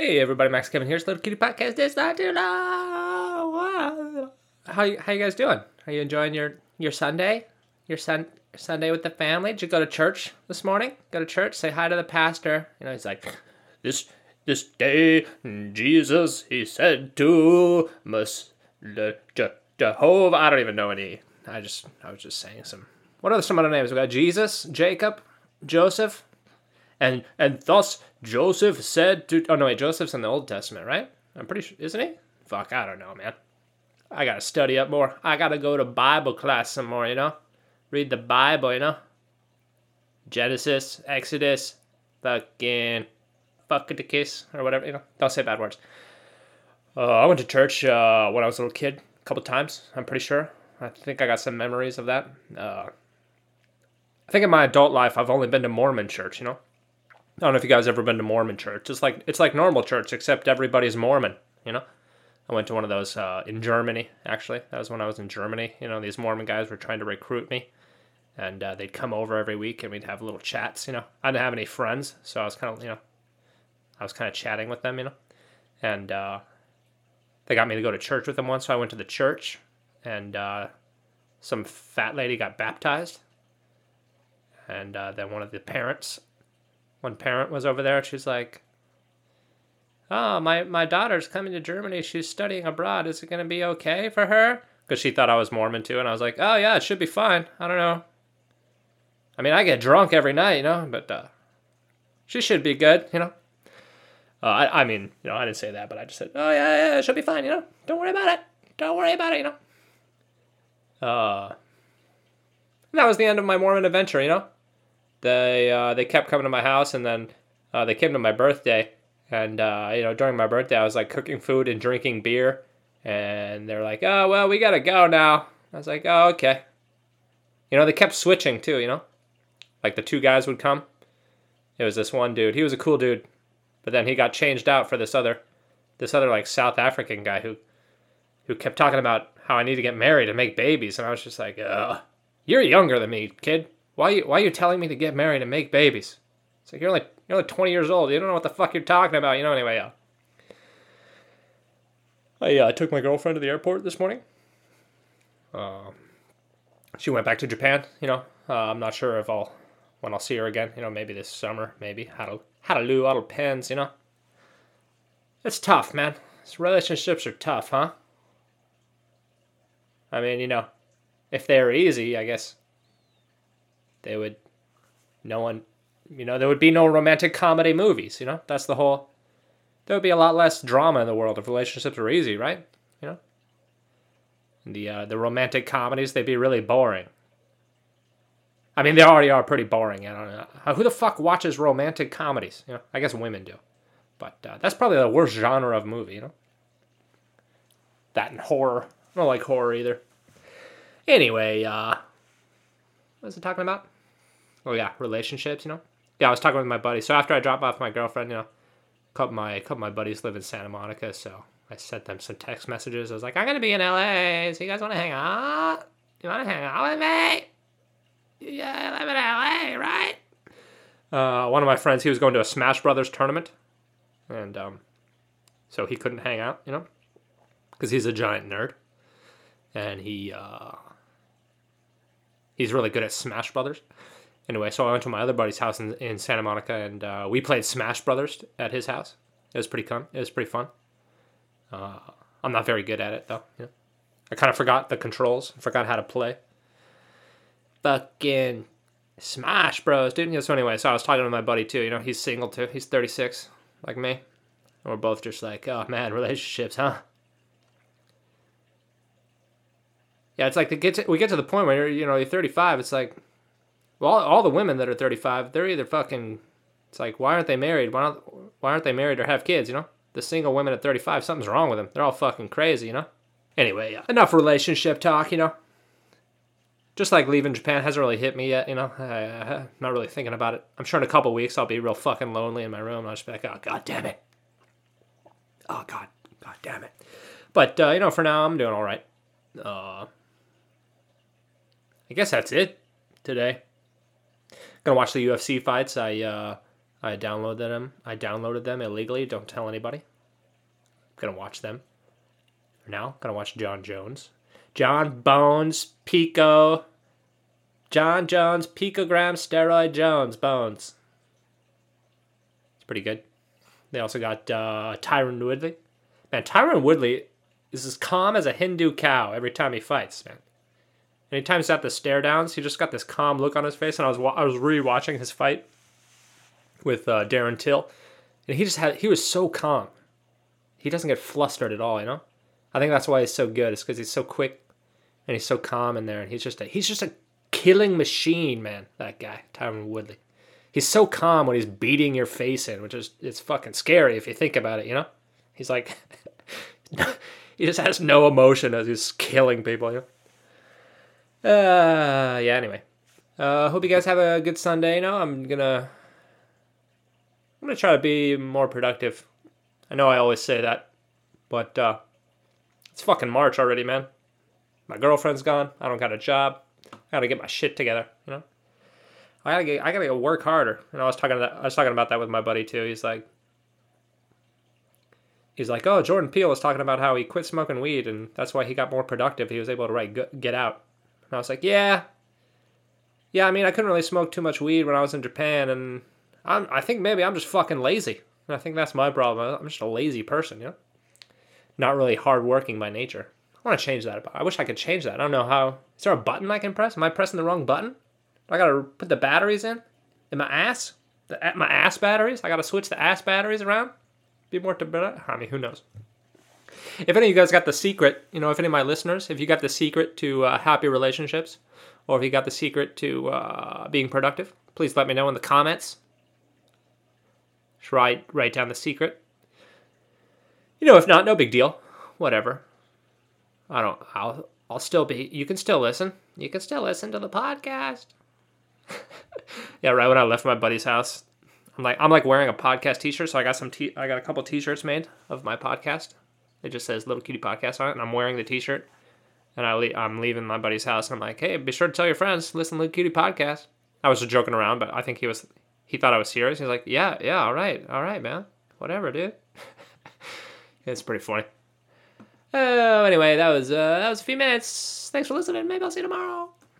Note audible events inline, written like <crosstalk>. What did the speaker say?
Hey everybody, Max Kevin here. It's Little Cutie Podcast. It's not too long. How how you guys doing? Are you enjoying your your Sunday? Your sun Sunday with the family? Did you go to church this morning? Go to church. Say hi to the pastor. You know, he's like, this this day Jesus he said to Mus Je- Je- Jehovah. I don't even know any. I just I was just saying some. What are some other names? We got Jesus, Jacob, Joseph, and and thus Joseph said to oh no wait Joseph's in the Old Testament right? I'm pretty sure isn't he? Fuck I don't know man. I gotta study up more. I gotta go to Bible class some more you know? Read the Bible you know? Genesis Exodus fucking fuck the kiss or whatever you know? Don't say bad words. Uh, I went to church uh, when I was a little kid a couple times I'm pretty sure. I think I got some memories of that. Uh, I think in my adult life I've only been to Mormon church you know I don't know if you guys ever been to Mormon church. It's like it's like normal church, except everybody's Mormon. You know, I went to one of those uh, in Germany. Actually, that was when I was in Germany. You know, these Mormon guys were trying to recruit me, and uh, they'd come over every week, and we'd have little chats. You know, I didn't have any friends, so I was kind of you know, I was kind of chatting with them. You know, and uh, they got me to go to church with them once. So I went to the church, and uh, some fat lady got baptized, and uh, then one of the parents one parent was over there. She's like, "Oh, my my daughter's coming to Germany. She's studying abroad. Is it going to be okay for her?" Because she thought I was Mormon too, and I was like, "Oh yeah, it should be fine. I don't know. I mean, I get drunk every night, you know, but uh, she should be good, you know." Uh, I, I mean, you know, I didn't say that, but I just said, "Oh yeah, yeah, it should be fine, you know. Don't worry about it. Don't worry about it, you know." Uh, that was the end of my Mormon adventure, you know they uh, they kept coming to my house, and then uh, they came to my birthday, and uh, you know during my birthday I was like cooking food and drinking beer, and they're like, oh well, we gotta go now. I was like, oh okay. You know they kept switching too. You know, like the two guys would come. It was this one dude. He was a cool dude, but then he got changed out for this other, this other like South African guy who, who kept talking about how I need to get married and make babies, and I was just like, ugh, you're younger than me, kid. Why are you, why are you telling me to get married and make babies? It's like you're only you're only 20 years old. You don't know what the fuck you're talking about. You know anyway. Yeah. I uh, took my girlfriend to the airport this morning. Uh, she went back to Japan. You know, uh, I'm not sure if I'll when I'll see her again. You know, maybe this summer. Maybe how to how to do all depends. You know, it's tough, man. These relationships are tough, huh? I mean, you know, if they were easy, I guess they would no one you know there would be no romantic comedy movies you know? That's the whole there would be a lot less drama in the world if relationships were easy right? You know? The uh, the romantic comedies they'd be really boring. I mean they already are pretty boring i don't know. Uh, who the fuck watches romantic comedies? You know i guess women do. But uh, that's probably the worst genre of movie you know? That and horror. I don't like horror either. Anyway uh what was I talking about? Oh yeah, relationships. You know. Yeah, I was talking with my buddy. So after I dropped off my girlfriend, you know, a couple my a couple my buddies live in Santa Monica, so I sent them some text messages. I was like, I'm gonna be in LA. So you guys want to hang out? You want to hang out with me? Yeah, I live in LA, right? Uh, one of my friends, he was going to a Smash Brothers tournament, and um, so he couldn't hang out, you know, because he's a giant nerd, and he uh, he's really good at Smash Brothers. Anyway, so I went to my other buddy's house in, in Santa Monica, and uh, we played Smash Brothers at his house. It was pretty fun. It was pretty fun. Uh, I'm not very good at it though. Know? I kind of forgot the controls. forgot how to play. Fucking Smash Bros, dude. Yeah, so anyway, so I was talking to my buddy too. You know, he's single too. He's 36, like me. And we're both just like, oh man, relationships, huh? Yeah, it's like we get to the point where you're, you know you're 35. It's like, well, all, the women that are 35, they're either fucking. It's like, why aren't they married? Why don't Why aren't they married or have kids? You know, the single women at 35, something's wrong with them. They're all fucking crazy. You know. Anyway, yeah. enough relationship talk. You know. Just like leaving Japan hasn't really hit me yet. You know, I, am not really thinking about it. I'm sure in a couple weeks I'll be real fucking lonely in my room. I'll just be like, oh god damn it. Oh god, god damn it. But uh, you know, for now I'm doing all right. Uh, I guess that's it today. Gonna watch the UFC fights. I uh, I downloaded them. I downloaded them illegally. Don't tell anybody. gonna watch them. Now, gonna watch Jon Jones. Jon Bones, Pico. Jon Jones, Picogram, Steroid Jones, Bones. It's pretty good. They also got uh, Tyron Woodley. Man, Tyron Woodley is as calm as a Hindu cow every time he fights, man. Anytime he's at the stare downs, he just got this calm look on his face. And I was I was rewatching his fight with uh, Darren Till, and he just had he was so calm. He doesn't get flustered at all, you know. I think that's why he's so good. It's because he's so quick and he's so calm in there, and he's just a, he's just a killing machine, man. That guy, Tyron Woodley. He's so calm when he's beating your face in, which is it's fucking scary if you think about it. You know, he's like <laughs> he just has no emotion as he's killing people. You know. Uh, yeah. Anyway, uh, hope you guys have a good Sunday. You know, I'm gonna I'm gonna try to be more productive. I know I always say that, but uh, it's fucking March already, man. My girlfriend's gone. I don't got a job. I gotta get my shit together, you know. I gotta get, I gotta go work harder. And I was talking that, I was talking about that with my buddy too. He's like, he's like, oh, Jordan Peele was talking about how he quit smoking weed and that's why he got more productive. He was able to write Get Out. And I was like, yeah, yeah. I mean, I couldn't really smoke too much weed when I was in Japan, and I'm, I think maybe I'm just fucking lazy. And I think that's my problem. I'm just a lazy person, you know? Not really hardworking by nature. I want to change that. I wish I could change that. I don't know how. Is there a button I can press? Am I pressing the wrong button? I gotta put the batteries in? In my ass? The, my ass batteries? I gotta switch the ass batteries around? Be more to I mean, who knows? If any of you guys got the secret, you know, if any of my listeners, if you got the secret to uh, happy relationships, or if you got the secret to uh, being productive, please let me know in the comments. Just write write down the secret. You know, if not, no big deal. Whatever. I don't. I'll. I'll still be. You can still listen. You can still listen to the podcast. <laughs> yeah, right when I left my buddy's house, I'm like I'm like wearing a podcast T-shirt. So I got some. T- I got a couple T-shirts made of my podcast. It just says "Little Cutie Podcast" on it, and I'm wearing the T-shirt. And I le- I'm leaving my buddy's house, and I'm like, "Hey, be sure to tell your friends listen to Little Cutie Podcast." I was just joking around, but I think he was he thought I was serious. He's like, yeah, yeah, all right, all right, man, whatever, dude. <laughs> it's pretty funny. Oh, anyway, that was uh, that was a few minutes. Thanks for listening. Maybe I'll see you tomorrow.